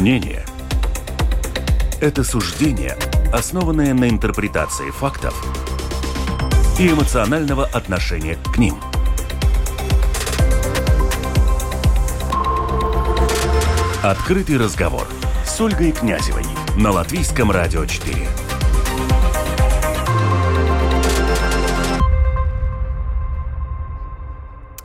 Мнение – это суждение, основанное на интерпретации фактов и эмоционального отношения к ним. Открытый разговор с Ольгой Князевой на Латвийском радио 4.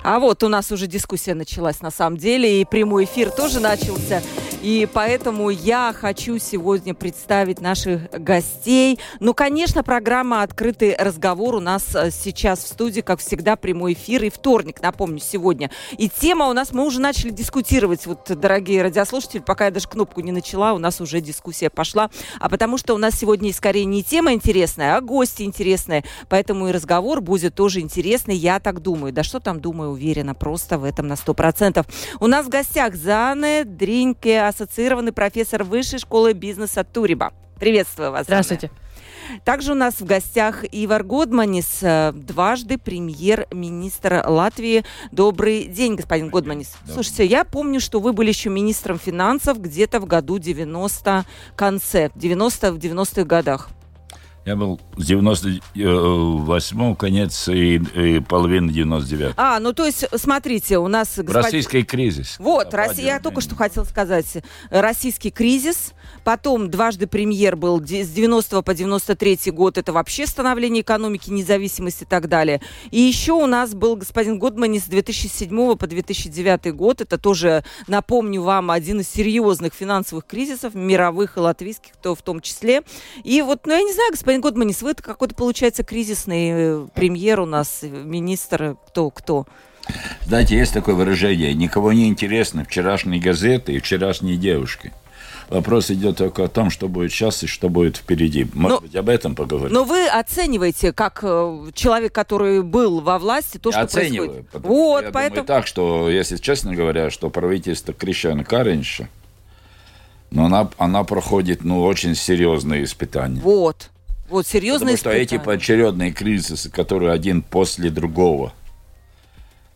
А вот у нас уже дискуссия началась на самом деле, и прямой эфир тоже начался. И поэтому я хочу сегодня представить наших гостей. Ну, конечно, программа «Открытый разговор» у нас э, сейчас в студии, как всегда, прямой эфир и вторник, напомню, сегодня. И тема у нас, мы уже начали дискутировать, вот, дорогие радиослушатели, пока я даже кнопку не начала, у нас уже дискуссия пошла. А потому что у нас сегодня скорее не тема интересная, а гости интересные. Поэтому и разговор будет тоже интересный, я так думаю. Да что там думаю, уверена, просто в этом на 100%. У нас в гостях Зане Дриньке ассоциированный профессор Высшей школы бизнеса Туриба. Приветствую вас. Здравствуйте. Также у нас в гостях Ивар Годманис, э, дважды премьер-министр Латвии. Добрый день, господин Годманис. Добрый. Слушайте, я помню, что вы были еще министром финансов где-то в году 90 конце, 90 в 90-х годах. Я был с 98 конец и, и половина 99 А, ну то есть, смотрите, у нас... Господ... Российский кризис. Вот, Россия, я только что хотел сказать. Российский кризис, потом дважды премьер был с 90 по 93 год, это вообще становление экономики, независимости и так далее. И еще у нас был господин Годманис с 2007 по 2009 год, это тоже, напомню вам, один из серьезных финансовых кризисов, мировых и латвийских, то в том числе. И вот, ну я не знаю, господин Годманис, вы какой-то, получается, кризисный э, премьер у нас, министр, кто, кто? Знаете, есть такое выражение, никого не интересны вчерашние газеты и вчерашние девушки. Вопрос идет только о том, что будет сейчас и что будет впереди. Может но, быть, об этом поговорим. Но вы оцениваете, как э, человек, который был во власти, то, я что оцениваю, происходит. Потому, вот, я поэтому... думаю так, что, если честно говоря, что правительство Кришана Каринша, но она, она проходит ну, очень серьезные испытания. Вот. Вот серьезные Потому что эти поочередные кризисы, которые один после другого,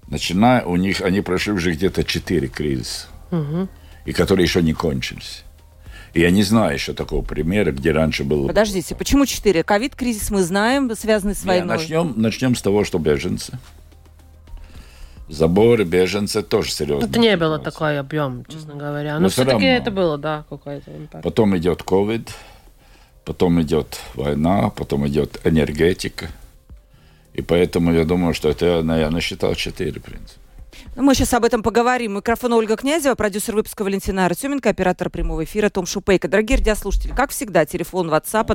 начиная, у них, они прошли уже где-то четыре кризиса, угу. и которые еще не кончились. И я не знаю еще такого примера, где раньше было... Подождите, почему четыре? Ковид-кризис мы знаем, связанный с войной. Не, начнем, начнем с того, что беженцы. Заборы, беженцы тоже серьезно. Это не было такой объем, честно говоря. Но, Но все-таки это было, да, какой-то импакт. Потом идет ковид потом идет война, потом идет энергетика. И поэтому я думаю, что это, наверное, считал четыре принципа. Ну, мы сейчас об этом поговорим. Микрофон Ольга Князева, продюсер выпуска Валентина Артеменко, оператор прямого эфира Том Шупейко. Дорогие радиослушатели, как всегда, телефон WhatsApp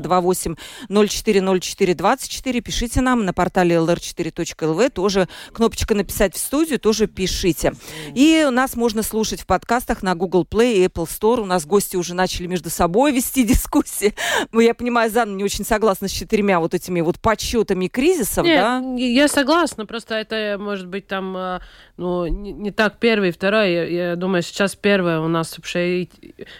28040424. Пишите нам на портале lr4.lv. Тоже кнопочка «Написать в студию», тоже пишите. И нас можно слушать в подкастах на Google Play и Apple Store. У нас гости уже начали между собой вести дискуссии. Ну, я понимаю, Зана не очень согласна с четырьмя вот этими вот подсчетами кризисов, Нет, да? Я согласна, просто это может быть там а, ну, не, не так первый, второй. Я, я думаю, сейчас первое у нас вообще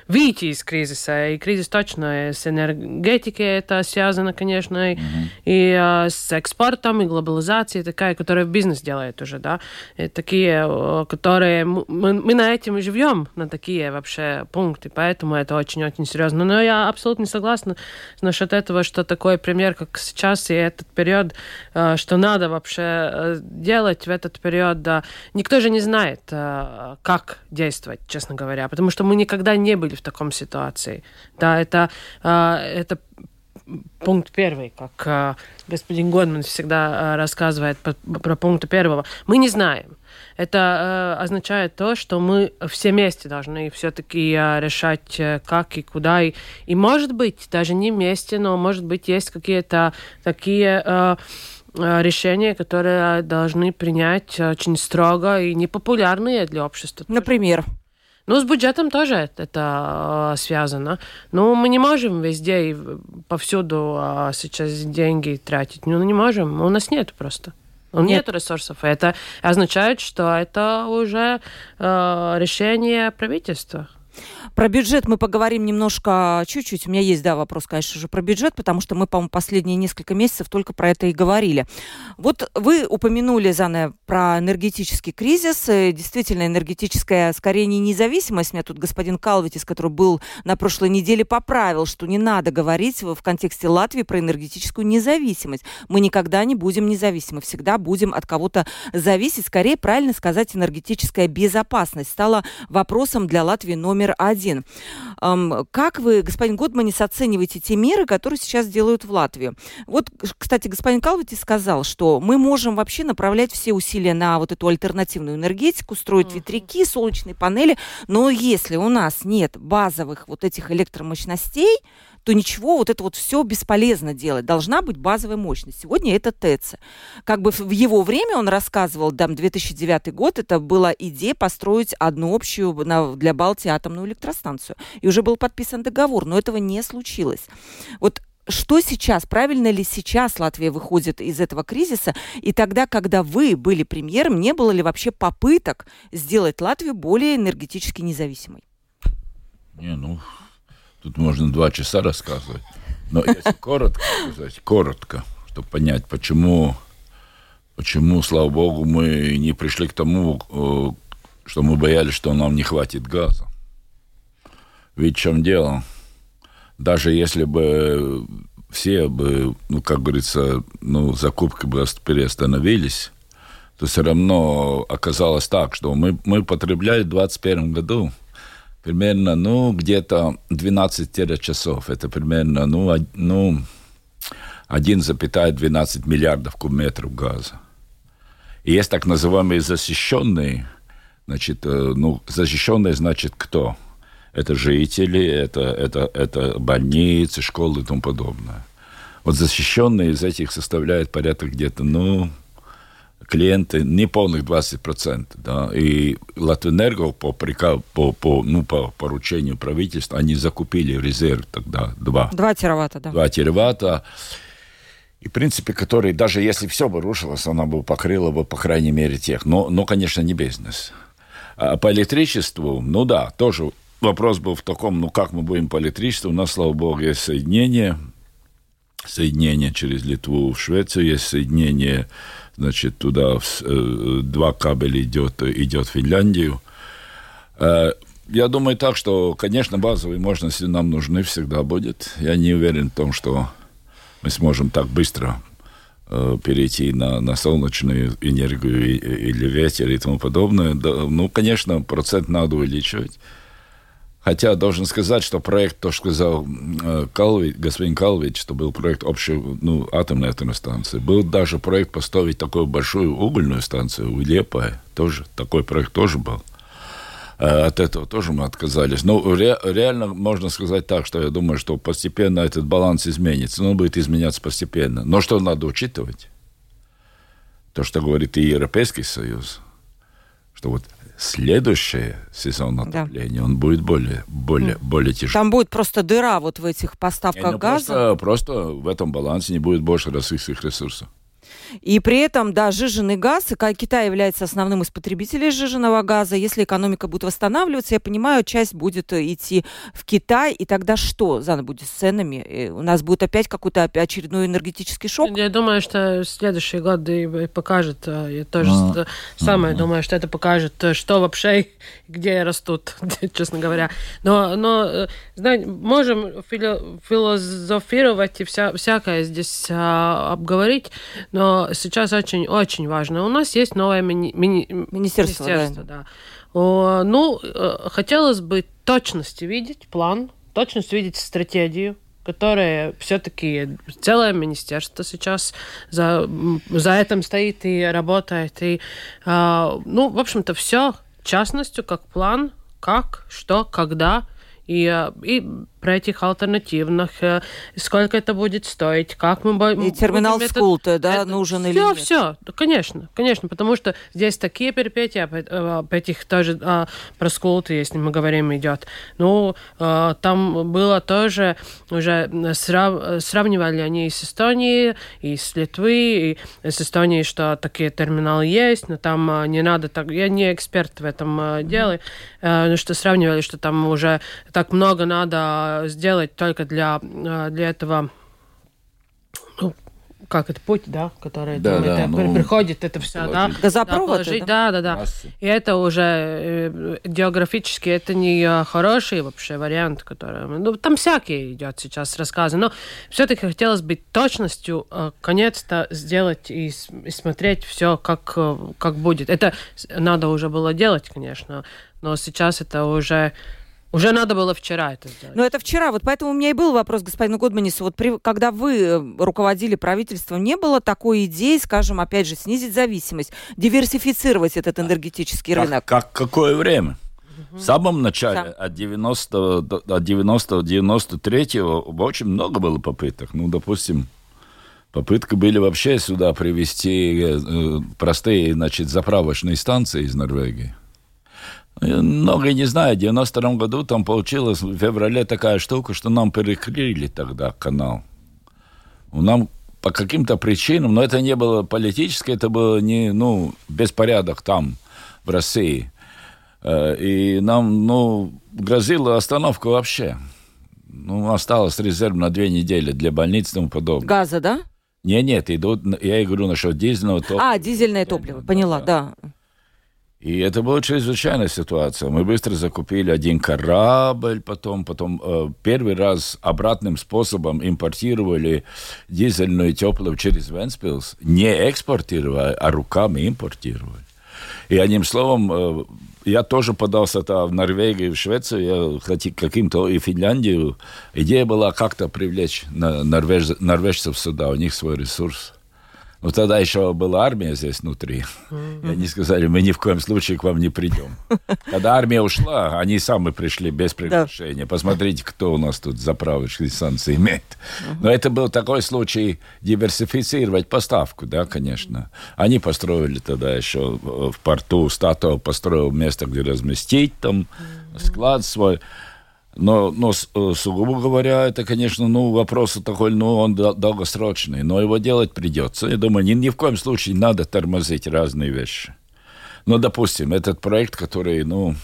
выйти из кризиса. И кризис точно с энергетикой это связано, конечно, и, mm-hmm. и а, с экспортом, и глобализацией такая, которая бизнес делает уже, да. И такие, которые... Мы, мы на этом и живем, на такие вообще пункты, поэтому это очень-очень серьезно. Но я абсолютно согласна насчет этого, что такой пример, как сейчас, и этот период, а, что надо вообще э, делать в этот период, да, никто же не знает, э, как действовать, честно говоря, потому что мы никогда не были в таком ситуации. Да, это, э, это пункт первый, как э, господин Годман всегда рассказывает про пункт первого. Мы не знаем. Это означает то, что мы все вместе должны все-таки решать, как и куда. И, и может быть, даже не вместе, но может быть, есть какие-то такие Э, решения, которые должны принять очень строго и непопулярные для общества. Например? Ну, с бюджетом тоже это э, связано. Но мы не можем везде и повсюду э, сейчас деньги тратить. Ну, не можем. У нас нет просто. Нет. нет ресурсов. Это означает, что это уже э, решение правительства. Про бюджет мы поговорим немножко, чуть-чуть. У меня есть, да, вопрос, конечно же, про бюджет, потому что мы, по-моему, последние несколько месяцев только про это и говорили. Вот вы упомянули, Зана, про энергетический кризис. Э, действительно, энергетическая, скорее, не независимость. Меня тут господин Калвитис, который был на прошлой неделе, поправил, что не надо говорить в контексте Латвии про энергетическую независимость. Мы никогда не будем независимы, всегда будем от кого-то зависеть. Скорее, правильно сказать, энергетическая безопасность стала вопросом для Латвии номер один. Как вы, господин Годманис, оцениваете те меры, которые сейчас делают в Латвии? Вот, кстати, господин Калвити сказал, что мы можем вообще направлять все усилия на вот эту альтернативную энергетику, строить uh-huh. ветряки, солнечные панели, но если у нас нет базовых вот этих электромощностей, то ничего, вот это вот все бесполезно делать. Должна быть базовая мощность. Сегодня это ТЭЦ. Как бы в его время он рассказывал, там, 2009 год, это была идея построить одну общую для Балтии атомную электростанцию. И уже был подписан договор, но этого не случилось. Вот что сейчас, правильно ли сейчас Латвия выходит из этого кризиса? И тогда, когда вы были премьером, не было ли вообще попыток сделать Латвию более энергетически независимой? Не, ну, Тут можно два часа рассказывать. Но если коротко сказать, коротко, чтобы понять, почему, почему, слава богу, мы не пришли к тому, э, что мы боялись, что нам не хватит газа. Ведь в чем дело? Даже если бы все бы, ну, как говорится, ну, закупки бы переостановились, то все равно оказалось так, что мы, мы потребляли в 2021 году примерно, ну, где-то 12 часов. Это примерно, ну, ну 1,12 миллиардов кубометров газа. И есть так называемые защищенные, значит, э, ну, защищенные значит кто? Это жители, это, это, это больницы, школы и тому подобное. Вот защищенные из этих составляют порядок где-то, ну, клиенты не полных 20%. Да, и Латвэнерго по, по, по, ну, по поручению правительства, они закупили резерв тогда два. Два тераватта, да. Два тераватта. И, в принципе, который, даже если все бы рушилось, она бы покрыла бы, по крайней мере, тех. Но, но конечно, не бизнес. А по электричеству, ну да, тоже вопрос был в таком, ну как мы будем по электричеству. У нас, слава богу, есть соединение, соединение через Литву в Швецию, есть соединение значит, туда э, два кабеля идет, идет в Финляндию. Э, я думаю так, что, конечно, базовые мощности нам нужны, всегда будет. Я не уверен в том, что мы сможем так быстро э, перейти на, на солнечную энергию или ветер и тому подобное. ну, конечно, процент надо увеличивать. Хотя должен сказать, что проект, то, что сказал э, Калви, господин Калвич, что был проект общей ну, атомной атомной станции, был даже проект поставить такую большую угольную станцию в Лепае. Тоже, такой проект тоже был. Э, от этого тоже мы отказались. Но ре, реально можно сказать так, что я думаю, что постепенно этот баланс изменится. Но он будет изменяться постепенно. Но что надо учитывать? То, что говорит и Европейский Союз, что вот следующий сезон отопления, да. он будет более, более, mm. более тяжелый. Там будет просто дыра вот в этих поставках не, газа? Просто, просто в этом балансе не будет больше российских ресурсов. И при этом, да, жиженый газ, и Китай является основным из потребителей жиженого газа. Если экономика будет восстанавливаться, я понимаю, часть будет э, идти в Китай, и тогда что, Зана, будет с ценами? И у нас будет опять какой-то очередной энергетический шок? Я думаю, что следующий год и покажет, э, я тоже а, самое а, думаю, что это покажет, э, что вообще, где растут, честно говоря. Но, но знаете, можем философировать и вся, всякое здесь а, обговорить, но сейчас очень-очень важно. У нас есть новое мини- мини- министерство. министерство да. Да. О, ну, э, хотелось бы точности видеть план, точность видеть стратегию, которая все-таки целое министерство сейчас за, за этим стоит и работает. И, э, ну, в общем-то, все частностью, как план, как, что, когда. И, э, и про этих альтернативных, э, сколько это будет стоить, как мы будем... И терминал будем скул-то, это, да, это, нужен все, или нет? Все, все, конечно, конечно, потому что здесь такие перипетии, об, об этих тоже а, про скул если мы говорим, идет. Ну, а, там было тоже уже срав, сравнивали они с Эстонией, и с Литвы, и с Эстонией, что такие терминалы есть, но там а, не надо так... Я не эксперт в этом а, деле, а, ну, что сравнивали, что там уже так много надо сделать только для, а, для этого ну, как это путь, да, который Да, там да, это ну, приходит, это все, да. Газопровод да, положить, да, да, да. Массы. И это уже э, географически это не э, хороший вообще вариант, который, ну, там всякие идет сейчас рассказы, но все-таки хотелось бы точностью э, конец-то сделать и, и смотреть все, как, э, как будет. Это надо уже было делать, конечно, но сейчас это уже уже надо было вчера это сделать. Но это вчера, вот поэтому у меня и был вопрос господину Гудманису. Вот при- когда вы э, руководили правительством, не было такой идеи, скажем, опять же, снизить зависимость, диверсифицировать этот энергетический Как, рынок? как- какое время? В самом начале, Да. от 90 до от 90 93 очень много было попыток. Ну, допустим, попытки были вообще сюда привезти э, э, простые, значит, заправочные станции из Норвегии. Многие не знают, в 92 году там получилась в феврале такая штука, что нам перекрыли тогда канал. Нам по каким-то причинам, но это не было политическое, это было не, ну, беспорядок там, в России. Э, И нам, ну, грозила остановка вообще. Ну, осталось резерв на две недели для больниц и тому подобное. Газа, да? Не, нет, идут, я и говорю насчет дизельного топлива. А, дизельное топливо, поняла, да. И это была чрезвычайная ситуация. Мы быстро закупили один корабль, потом, потом э, первый раз обратным способом импортировали дизельное топливо через Венспилс, не экспортировали, а руками импортировали. И одним словом, э, я тоже подался -то в Норвегию, в Швецию, я хотел каким-то и Финляндию. Идея была как-то привлечь норвеж- норвежцев сюда, у них свой ресурс. Но тогда еще была армия здесь внутри. И они сказали, мы ни в коем случае к вам не придем. Когда армия ушла, они сами пришли без приглашения. Посмотрите, кто у нас тут заправочные станции имеет. Но это был такой случай диверсифицировать поставку, да, конечно. Они построили тогда еще в порту, Стато построил место, где разместить там склад свой. Но, но э, сугубо говоря, это, конечно, ну, вопрос такой, ну, он дол- долгосрочный, но его делать придется. Я думаю, ни, ни в коем случае не надо тормозить разные вещи. Ну, допустим, этот проект, который, ну,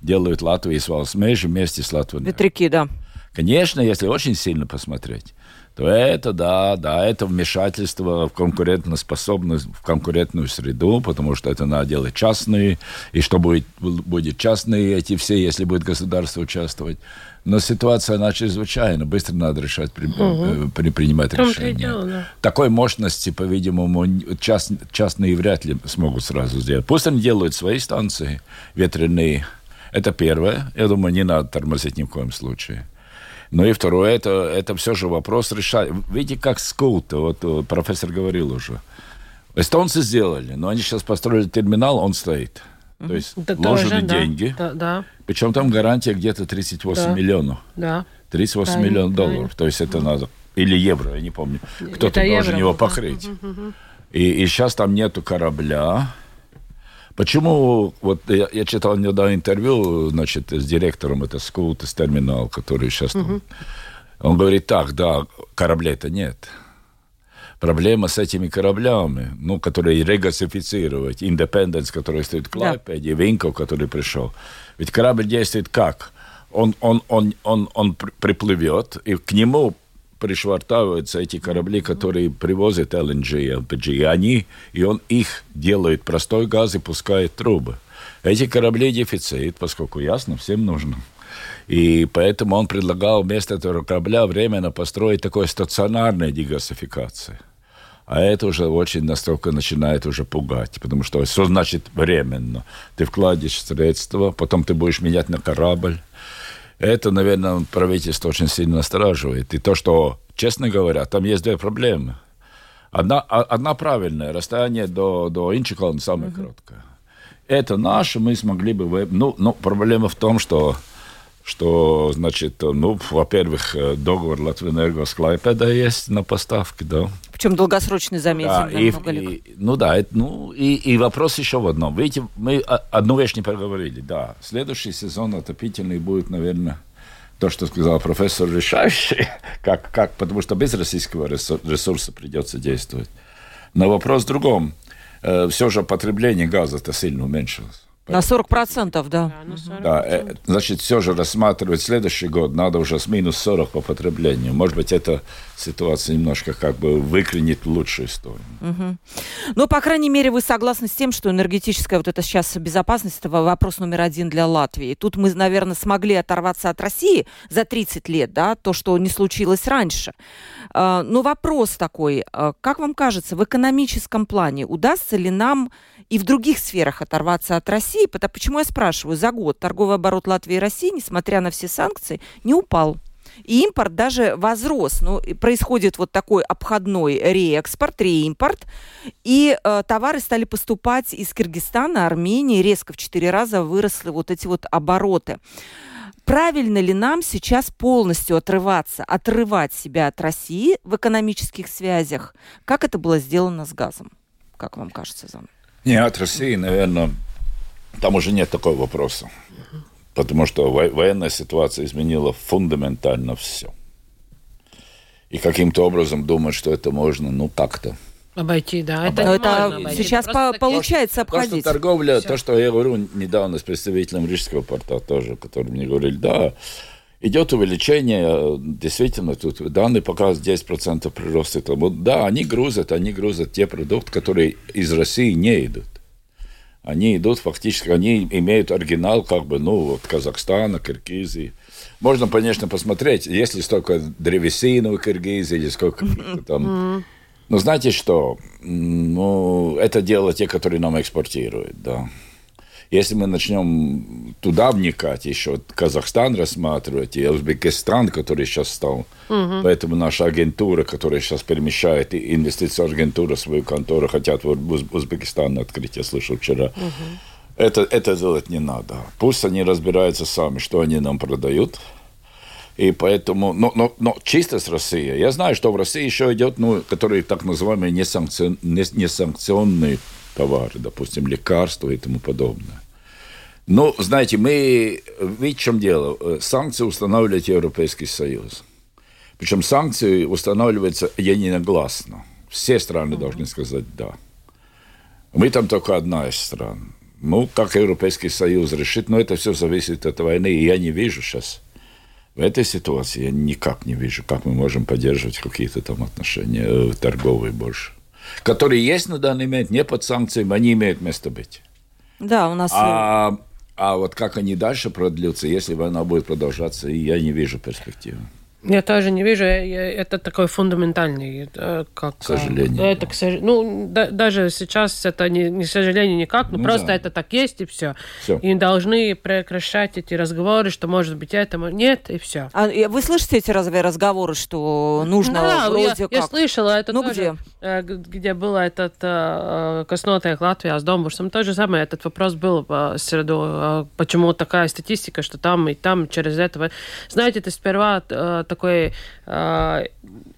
делают Латвия с Валсмейжем вместе с Латвией. Ветряки, да. Конечно, если очень сильно посмотреть, то это, да, да, это вмешательство в конкурентоспособность, в конкурентную среду, потому что это надо делать частные, и что будет, будет частные эти все, если будет государство участвовать. Но ситуация, она чрезвычайно, быстро надо решать, при, э, при- принимать решения. дело, да. Такой мощности, по-видимому, част- частные вряд ли смогут сразу сделать. Пусть они делают свои станции ветряные. Это первое. Я думаю, не надо тормозить ни в коем случае. Ну и второе, это, это все же вопрос решать. Видите, как скул-то, вот э, профессор говорил уже. Эстонцы сделали, но они сейчас построили терминал, он стоит. То есть Это вложены тоже, да. деньги. Да, да, Причем там гарантия где-то 38 Да. миллионов. да. 38 Правильно, миллионов долларов. правильно. То есть это надо... Или евро, я не помню. Кто-то должен евро его было, да. покрыть. И, сейчас там нету корабля. Почему, вот я, я читал недавно интервью, значит, с директором, это Скултес терминал, который сейчас там. Он говорит так, да, кораблей-то нет. Проблема с этими кораблями, ну, которые регасифицировать, Independence, который стоит в Да. Клайпеде, Винков, который пришел. Ведь корабль действует как? Он, он, он, он, он при- приплывет, и к нему пришвартовываются эти корабли, которые привозят LNG, LPG, и они, и он их делает простой газ и пускает трубы. Эти корабли дефицит, поскольку ясно, всем нужно. И поэтому он предлагал вместо этого корабля временно построить такой стационарной дегазификации. А это уже очень настолько начинает уже пугать, потому что что значит временно? Ты вкладываешь средства, потом ты будешь менять на корабль. Это, наверное, правительство очень сильно настораживает. И то, что, честно говоря, там есть две проблемы. Одна, а- одна правильная, расстояние до, до Инчиколна самое короткое. Это наше, мы смогли бы... вы- Ну, ну, проблема в том, что что, значит, ну, во-первых, э, договор Латвэнерго с Клайпеда есть на поставки, да. Причем долгосрочный, заметим, Да, и, и- ну да, это, ну и, и вопрос еще в одном. Видите, мы одну вещь не проговорили. Да, следующий сезон отопительный будет, наверное, то, что сказал профессор, решающий, как, как, потому что без российского ресу- ресурса придется действовать. Но вопрос в другом. все же потребление газа-то сильно уменьшилось. На 40%, да. Да, ну, 40. Да, э, значит, все же рассматривать следующий год надо уже с минус 40 по потреблению. Может быть, эта ситуация немножко как бы выклинит в лучшую сторону. Ну, по крайней мере, вы согласны с тем, что энергетическая вот эта сейчас безопасность, это вопрос номер один для Латвии. Тут мы, наверное, смогли оторваться от России за 30 лет, да, то, что не случилось раньше. А, Но вопрос такой, а, как вам кажется, в экономическом плане удастся ли нам и в других сферах оторваться от России? Потому, почему я спрашиваю? За год торговый оборот Латвии и России, несмотря на все санкции, не упал. И импорт даже возрос. Ну, происходит вот такой обходной реэкспорт, реимпорт. И э, товары стали поступать из Киргизстана, Армении. Резко в четыре раза выросли вот эти вот обороты. Правильно ли нам сейчас полностью отрываться, отрывать себя от России в экономических связях? Как это было сделано с газом? Как вам кажется, Зан? Не, от России, наверное, там уже нет такого вопроса. Потому что во- военная ситуация изменила фундаментально все. И каким-то образом думать, что это можно, ну, как-то. Обойти, да. Это, не это можно обойти. сейчас по- получается То, что обходить. торговля, Всё. то, что я говорю недавно с представителем Рижского порта тоже, который мне говорили, да, идет увеличение, э, действительно, тут данные показывают 10% прироста. Тому, да, они грузят, они грузят те продукты, которые из России не идут. Они идут фактически, они имеют оригинал как бы, ну, вот Казахстана, Киргизии. Можно, конечно, посмотреть, есть ли столько древесины у Киргизии, или сколько там... Но знаете что? Ну, это дело те, которые нам экспортируют, да. Если мы начнем туда вникать, еще Казахстан рассматривать, и Узбекистан, который сейчас стал, поэтому наша агентура, которая сейчас перемещает, инвестиционная агентура свою контору, хотят в Уз- Узбекистан открыть, я слышал вчера. Это, это делать не надо. Пусть они разбираются сами, что они нам продают. И поэтому, но, но, но чисто с Россией. Я знаю, что в России еще идет, ну, которые так называемые несанкцион, не- несанкционные товары, допустим, лекарства и тому подобное. Ну, знаете, мы, видите, в чем дело? Санкции устанавливает Европейский Союз. Причем санкции устанавливаются единогласно. Все страны должны сказать «да». Мы там только одна из стран. Ну, как Европейский Союз решит, но это все зависит от войны. И я не вижу сейчас в этой ситуации, я никак не вижу, как мы можем поддерживать какие-то там отношения э, торговые больше. Которые есть на данный момент, не под санкциями, они имеют место быть. Да, у нас... А, а вот как они дальше продлятся, если война будет продолжаться, я не вижу перспективы. Я тоже не вижу, это такой фундаментальный, э, как... К сожалению. э, Это, к сож- ну, да- даже сейчас это не, не к сожалению никак, но Ну просто да. это так есть, и все. Всё. И должны прекращать эти разговоры, что, может быть, это... мо- Нет, и все. а, э, вы слышите эти разве разговоры, что нужно Да, вроде я, как... я слышала, это Ну, тоже, э, г- где было этот э, Коснотек Латвия с Домбурсом, то же самое, этот вопрос был по среду, э, почему такая статистика, что там и там через этого. Знаете, это сперва э, такой э,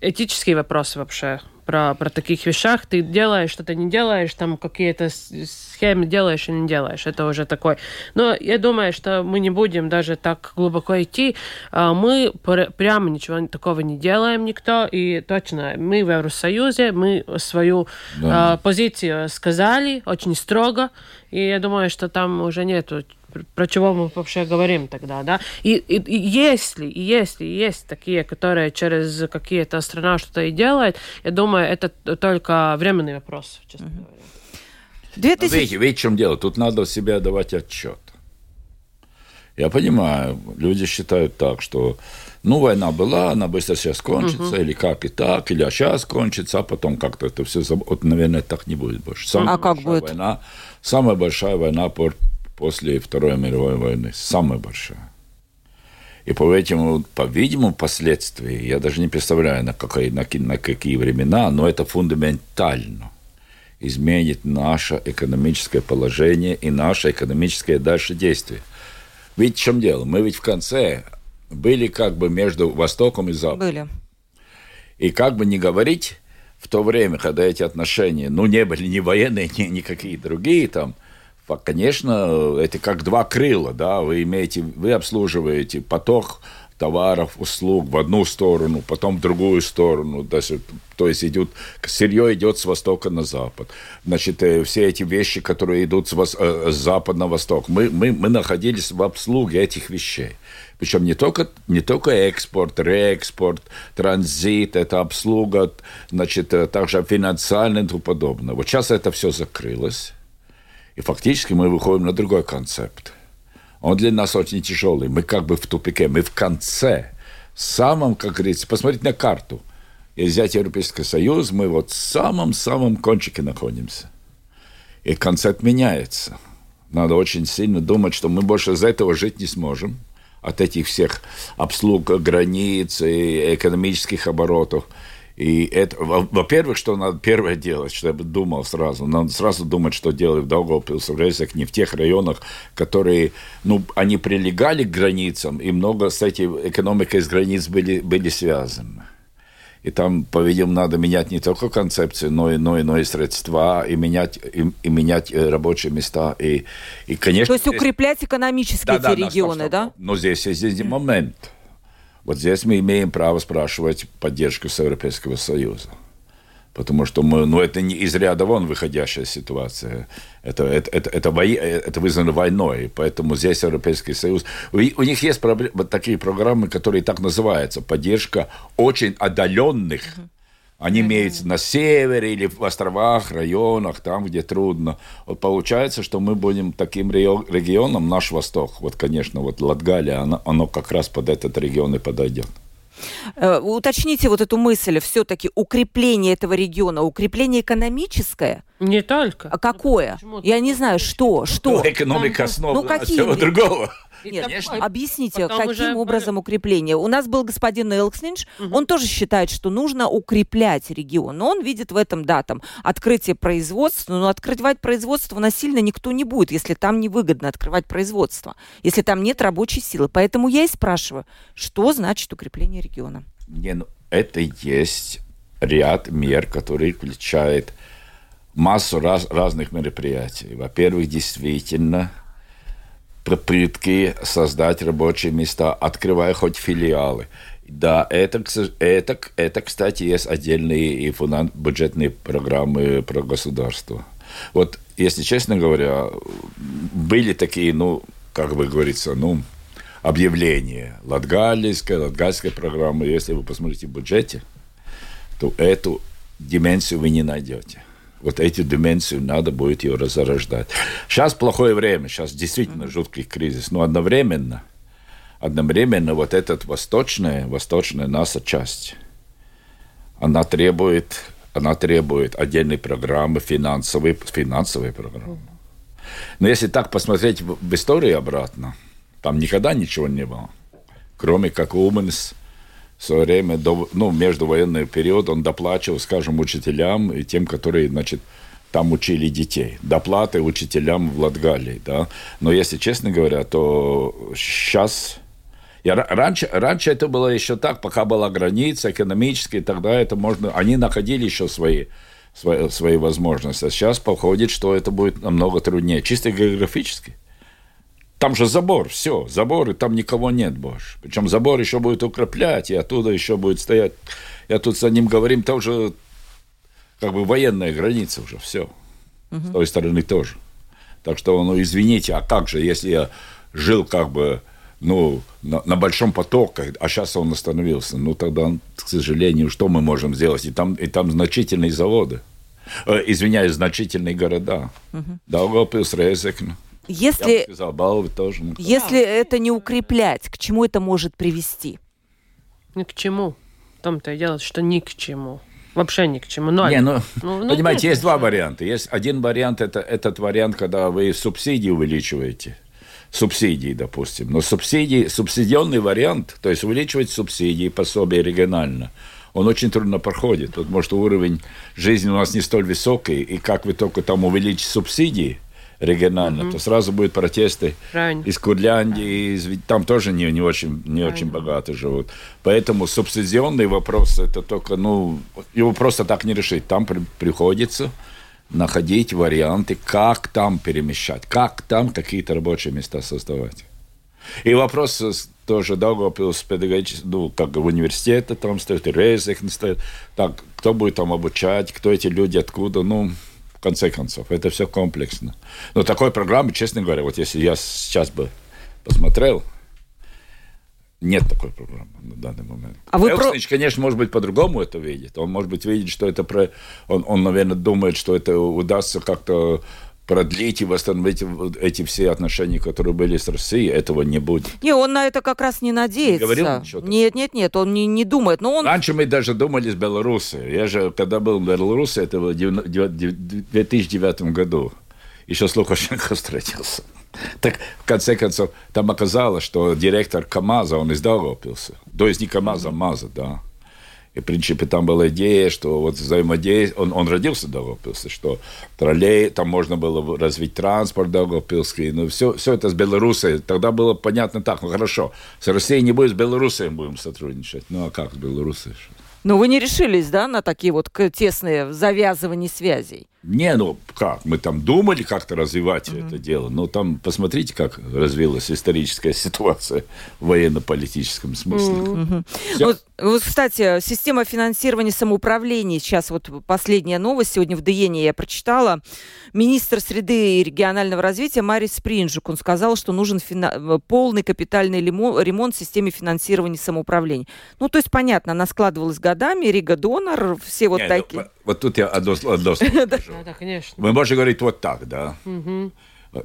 этический вопрос вообще про, про таких вещах. Ты делаешь, что-то не делаешь, там какие-то схемы делаешь или не делаешь. Это уже такой. Но я думаю, что мы не будем даже так глубоко идти. А, Мы пр- прямо ничего такого не делаем никто. И точно, мы в Евросоюзе, мы свою Да. а, позицию сказали очень строго. И я думаю, что там уже нету про чего мы вообще говорим тогда, да? И, и- и если, и если есть такие, которые через какие-то страна что-то и делают, я думаю, это только временный вопрос, честно говоря. Но 2000... видите, видите, в чем дело? Тут надо себя давать отчет. Я понимаю, люди считают так, что ну, война была, она быстро сейчас кончится, или как и так, или а сейчас кончится, а потом как-то это все заб- Вот, наверное, так не будет больше. Самая А как большая будет? Война, самая большая война пор- после Второй мировой войны. Самая большая. И поэтому, по-видимому, последствия, я даже не представляю, на, какой, на, на какие времена, но это фундаментально изменит наше экономическое положение и наше экономическое дальше действие. Ведь в чем дело? Мы ведь в конце были как бы между Востоком и Западом. Были. И как бы не говорить, в то время, когда эти отношения, ну, не были ни военные, ни никакие другие там, конечно, это как два крыла, да, вы имеете, вы обслуживаете поток товаров, услуг в одну сторону, потом в другую сторону. Даже, то есть идет, сырье идет с востока на запад. Значит, э, все эти вещи, которые идут с, вос, э, с запада на восток, мы, мы, мы находились в обслуге этих вещей. Причем не только, не только экспорт, реэкспорт, транзит, это обслуга, значит, э, также финансально и тому подобное. Вот сейчас это все закрылось, и фактически мы выходим на другой концепт – он для нас очень тяжелый. Мы как бы в тупике, мы в конце, самом, как говорится, посмотреть на карту. И взять Европейский Союз, мы вот в самом-самом кончике находимся. И концепт меняется. Надо очень сильно думать, что мы больше из этого жить не сможем. От этих всех обслуг границ и экономических оборотов – и это, во-первых, что надо первое делать, что я бы думал сразу, надо сразу думать, что делать в Даугавпилсе, в не в тех районах, которые, ну, они прилегали к границам, и много с этой экономикой из границ были, были связаны. И там, по-видимому, надо менять не только концепцию, но и, но и, но и средства, и менять, и, и менять э, рабочие места. И, и, конечно, То есть укреплять экономически да, эти да, регионы, да? Но здесь есть момент – вот здесь мы имеем право спрашивать поддержку Европейского Союза. Потому что мы, ну, это не из ряда вон выходящая ситуация. Это, это, это, это, это вызвано войной. Поэтому здесь Европейский Союз... У, у них есть проблемы, такие программы, которые так называются. Поддержка очень отдаленных uh-huh они имеются на севере или в островах, районах, там, где трудно. Вот получается, что мы будем таким регионом, наш Восток, вот, конечно, вот Латгалия, оно, оно как раз под этот регион и подойдет. Э, уточните вот эту мысль, все-таки укрепление этого региона, укрепление экономическое? Не только. А какое? Ну, Я не знаю, что, что? Ну, экономика основана ну, какие? всего другого. Нет, Конечно. объясните, Потом каким уже... образом укрепление? У нас был господин Элкснинш, угу. он тоже считает, что нужно укреплять регион. Но он видит в этом, да, там, открытие производства. Но открывать производство насильно никто не будет, если там невыгодно открывать производство, если там нет рабочей силы. Поэтому я и спрашиваю, что значит укрепление региона? Не, ну, это есть ряд мер, которые включают массу раз, разных мероприятий. Во-первых, действительно, попытки создать рабочие места, открывая хоть филиалы. Да, это, это, это, кстати, есть отдельные и фунан, бюджетные программы про государство. Вот, если честно говоря, были такие, ну, как бы говорится, ну, объявления. Латгальская, латгальская программа. Если вы посмотрите в бюджете, то эту дименсию вы не найдете вот эти дименсию надо будет ее разорождать. Сейчас плохое время, сейчас действительно жуткий кризис, но одновременно, одновременно вот эта восточная, восточная наша часть, она требует, она требует отдельной программы, финансовой, финансовой программы. Но если так посмотреть в, в историю обратно, там никогда ничего не было, кроме как Уманс – в свое время, до, ну, междувоенный период, он доплачивал, скажем, учителям и тем, которые, значит, там учили детей. Доплаты учителям в Латгалии, да. Но если честно говоря, то сейчас... Я, раньше, раньше это было еще так, пока была граница экономическая, тогда это можно... Они находили еще свои, свои, свои возможности. А сейчас походит, что это будет намного труднее. Чисто географически. Там же забор, все, забор, и там никого нет больше. Причем забор еще будет укреплять, и оттуда еще будет стоять. Я тут с ним говорим, тоже как бы военная граница уже, все. Угу. С той стороны тоже. Так что, ну, извините, а как же, если я жил как бы, ну, на, на большом потоке, а сейчас он остановился, ну, тогда, к сожалению, что мы можем сделать? И там, и там значительные заводы. Э, извиняюсь, значительные города. Угу. Даугавпилс, Резекна. Если, сказал, баллы тоже. Ну, если это не укреплять, к чему это может привести? Ни к чему. В том-то и дело, что ни к чему. Вообще ни к чему. Ноль. Не, ну, ну, ну понимаете, есть два варианта. Есть один вариант, это этот вариант, когда вы субсидии увеличиваете. Субсидии, допустим. Но субсидии, субсидионный вариант, то есть увеличивать субсидии, пособия регионально, он очень трудно проходит. Вот, может, уровень жизни у нас не столь высокий, и как вы только там увеличите субсидии – регионально, угу. то сразу будут протесты Правильно. из Курляндии, из, там тоже не, не очень, не очень богато живут. Поэтому субсидионный вопрос, это только, ну, его просто так не решить. Там при, приходится находить варианты, как там перемещать, как там какие-то рабочие места создавать. И вопрос тоже Даугавпилс педагогический, ну, как в университете там стоит, и Резехн стоит. Так, кто будет там обучать, кто эти люди, откуда, ну, в конце концов, это все комплексно. Но такой программы, честно говоря, вот если я сейчас бы посмотрел, нет такой программы на данный момент. А вы Элкснич, про... конечно, может быть, по-другому это видит. Он, может быть, видит, что это... Про... Он, он, наверное, думает, что это удастся как-то продлить и восстановить эти все отношения, которые были с Россией, этого не будет. Не, он на это как раз не надеется. Не говорил ничего Нет, нет, нет, он не, не думает. Но он... Раньше мы даже думали с Беларусью. Я же, когда был в Беларуси, это в 2009 году, еще с Лукашенко встретился. Так, в конце концов, там оказалось, что директор КАМАЗа, он из Даугавпилса. То есть не КАМАЗа, а МАЗа, да. И, в принципе, там была идея, что вот взаимодействие... Он, он родился в Даугавпилсе, что троллей, там можно было развить транспорт Даугавпилский. Ну, все, все это с Белоруссией. Тогда было понятно так, ну, хорошо, с Россией не будет, с Белоруссией будем сотрудничать. Ну, а как с Белоруссией? Но вы не решились, да, на такие вот тесные завязывания связей? Не, ну как, мы там думали как-то развивать mm-hmm. это дело, но там посмотрите, как развилась историческая ситуация в военно-политическом смысле. Mm-hmm. Ну, вот, кстати, система финансирования самоуправления, сейчас вот последняя новость, сегодня в Диене я прочитала, министр среды и регионального развития Марис Спринжук, он сказал, что нужен фина- полный капитальный ремонт в системе финансирования самоуправления. Ну, то есть, понятно, она складывалась годами, Рига Донор, все вот Не, ну, такие. Ну, вот тут я одно, одно Да, да, конечно. Мы можем говорить вот так, да. Угу.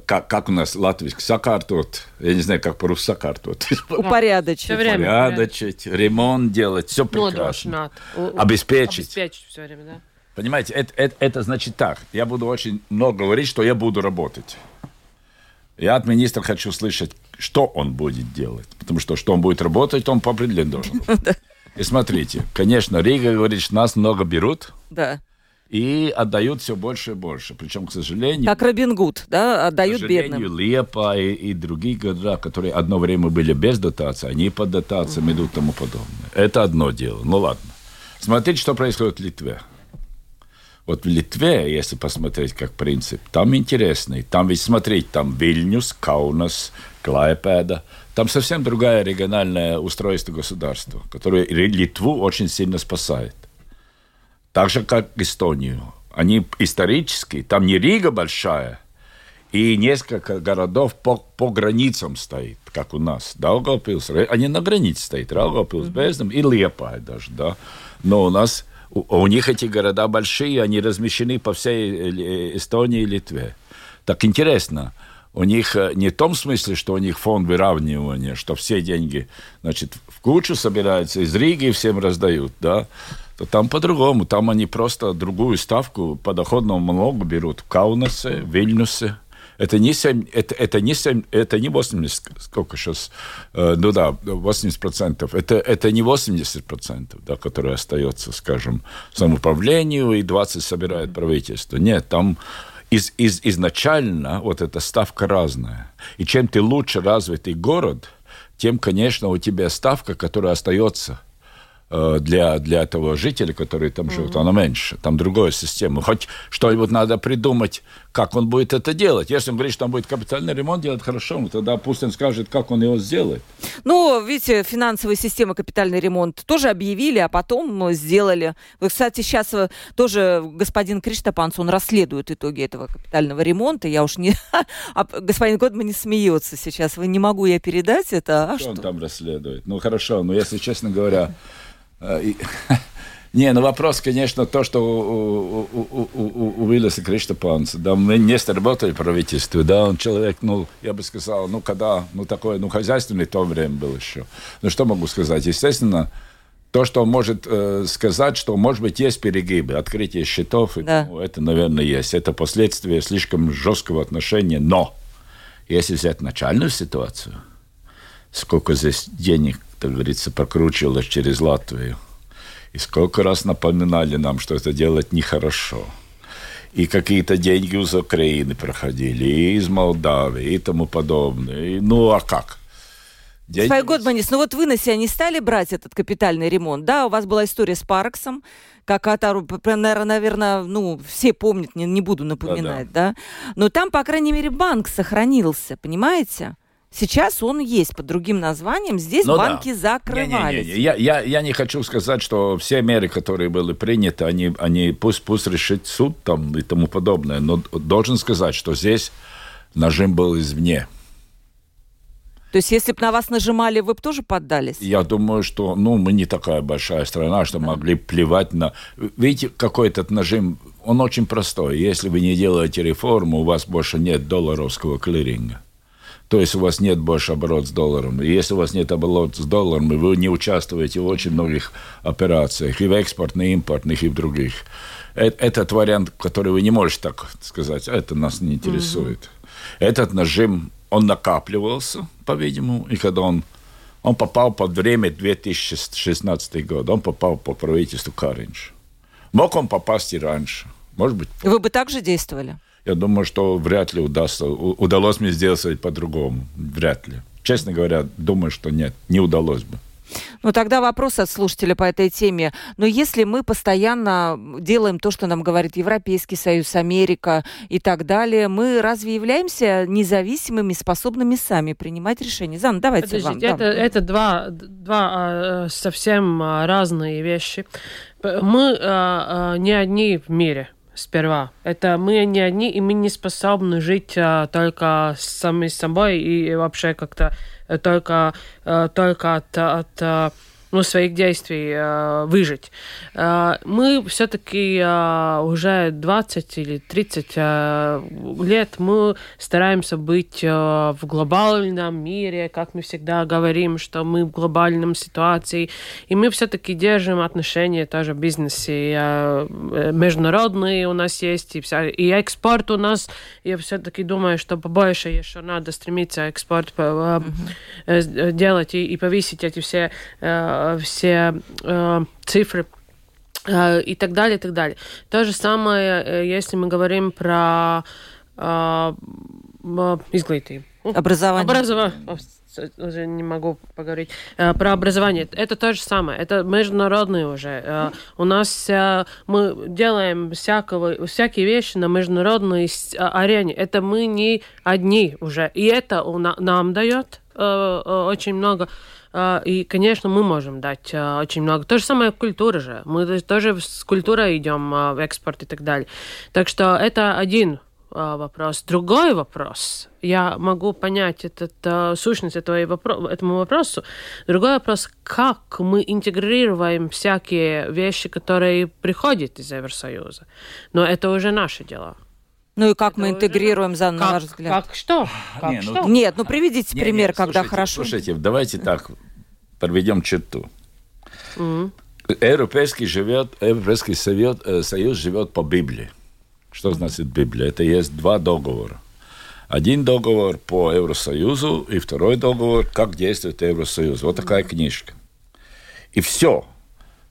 Как, как у нас латвийский сакартот, я не знаю, как по-русски сакартот. Упорядочить. Упорядочить, ремонт делать, все прекрасно. Обеспечить. Обеспечить все время, да. Понимаете, это, это, это значит так. Я буду очень много говорить, что я буду работать. Я от министра хочу слышать, что он будет делать. Потому что, что он будет работать, он по определению должен. И смотрите, конечно, Рига говорит, что нас много берут. Да и отдают все больше и больше. Причем, к сожалению... Как Робин Гуд, да, отдают к сожалению, бедным. Лепа и, и другие города, которые одно время были без дотации, они под дотациями идут и тому подобное. Это одно дело. Ну ладно. Смотрите, что происходит в Литве. Вот в Литве, если посмотреть как принцип, там интересный. Там ведь смотреть, там Вильнюс, Каунас, Клайпеда. Там совсем другое региональное устройство государства, которое Литву очень сильно спасает так же, как Эстонию. Они исторически, там не Рига большая, и несколько городов по, по границам стоит, как у нас. Даугавпилс, они на границе стоят, Даугавпилс, Бездом и Лепай даже, да. Но у нас, у, у них эти города большие, они размещены по всей э, Эстонии и Литве. Так интересно, у них э, не в том смысле, что у них фонд выравнивания, что все деньги, значит, в кучу собираются, из Риги всем раздают, да, то там по-другому. Там они просто другую ставку по доходному налогу берут. В Каунасе, Вильнюсе. Это не 7, это, это не 7, это не 80, сколько сейчас, э, ну да, 80 процентов. Это, это не 80 процентов, да, которые остается, скажем, самоуправлению и 20 собирает правительство. Нет, там из, из, изначально вот эта ставка разная. И чем ты лучше развитый город, тем, конечно, у тебя ставка, которая остается Э, для, для этого жителя, который там живет, mm-hmm. она меньше. Там другая система. Хоть что-нибудь надо придумать, как он будет это делать. Если он говорит, что он будет капитальный ремонт делать, хорошо, ну тогда пусть он скажет, как он его сделает. Ну, видите, финансовая система капитальный ремонт тоже объявили, а потом сделали. Вы, кстати, сейчас э, тоже господин Криштопанц, он расследует итоги этого капитального ремонта. Я уж не... А господин Годман не смеется сейчас. Вы не могу я передать это. А что, что он там расследует? Ну, хорошо, но если честно говоря... Э, не, ну вопрос, конечно, то, что у, у, у, у Виллиса Криштопанца, да, мы не работали в правительстве, да, он человек, ну, я бы сказал, ну, когда, ну, такое, ну, хозяйственный то время был еще. Ну, что могу сказать? Естественно, то, что он может э, сказать, что, может быть, есть перегибы, открытие счетов, да. ну, это, наверное, есть. Это последствия слишком жесткого отношения, но если взять начальную ситуацию, сколько здесь денег как говорится, прокручивалось через Латвию. И сколько раз напоминали нам, что это делать нехорошо. И какие-то деньги из Украины проходили, и из Молдавии, и тому подобное. И, ну, а как? Деньги... Свой Годманис, ну вот вы на себя не стали брать этот капитальный ремонт, да? У вас была история с Парксом, какая-то, наверное, ну, все помнят, не, не буду напоминать, да, да? Но там, по крайней мере, банк сохранился, понимаете? Сейчас он есть под другим названием. Здесь ну, банки да. закрывались. Не, не, не, Я, я, я не хочу сказать, что все меры, которые были приняты, они, они пусть, пусть решит суд там и тому подобное. Но должен сказать, что здесь нажим был извне. То есть, если бы на вас нажимали, вы бы тоже поддались? Я думаю, что ну, мы не такая большая страна, что могли плевать на... Видите, какой этот нажим, он очень простой. Если вы не делаете реформу, у вас больше нет долларовского клиринга. То есть у вас нет больше оборот с долларом. И если у вас нет оборот с долларом, вы не участвуете в очень многих операциях, и в экспортных, и импортных, и в других. Этот вариант, который вы не можете так сказать, это нас не интересует. Угу. Этот нажим, он накапливался, по-видимому, и когда он, он попал под время 2016 год, он попал по правительству Каринч. Мог он попасть и раньше. Может быть. Вы бы также действовали? Я думаю, что вряд ли удастся, удалось мне сделать по-другому. Вряд ли. Честно говоря, думаю, что нет, не удалось бы. Ну, тогда вопрос от слушателя по этой теме. Но если мы постоянно делаем то, что нам говорит Европейский Союз, Америка и так далее, мы разве являемся независимыми, способными сами принимать решения? Зан, давайте Подождите, вам. Это, это два, два а, совсем а, разные вещи. Мы а, не одни в мире сперва. Это мы не одни, и мы не способны жить а, только сами собой и вообще как-то э, только, а, только от, от а, ну, своих действий э, выжить. Э, мы все-таки э, уже 20 или 30 э, лет мы стараемся быть э, в глобальном мире, как мы всегда говорим, что мы в глобальном ситуации, и мы все-таки держим отношения тоже в бизнесе. Э, международные у нас есть, и, вся, и экспорт у нас. Я все-таки думаю, что побольше еще надо стремиться экспорт э, э, делать и, и повысить эти все э, все э, цифры э, и так далее, и так далее. То же самое, э, если мы говорим про э, изглитие. Образование. Образование уже не могу поговорить э, про образование. Это то же самое. Это международные уже. Э, у нас э, мы делаем всякого, всякие вещи на международной арене. Это мы не одни уже. И это нам дает очень много а, и, конечно, мы можем дать а, очень много. То же самое культура же. Мы тоже с культурой идем в экспорт и так далее. Так что это один вопрос. Другой вопрос. Я могу понять этот, сущность этого, этому вопросу. Другой вопрос, как мы интегрируем всякие вещи, которые приходят из Евросоюза. Но это уже наши дела. Ну и как это мы интегрируем, уже... за на ваш взгляд? Как что? Как не, ну, что? Нет, ну приведите не, пример, не, когда слушайте, хорошо. Слушайте, давайте так, подведем черту. Европейский, живет, Европейский Совет, э, Союз живет по Библии. Что значит Библия? Это есть два договора. Один договор по Евросоюзу и второй договор, как действует Евросоюз. Вот такая книжка. И все,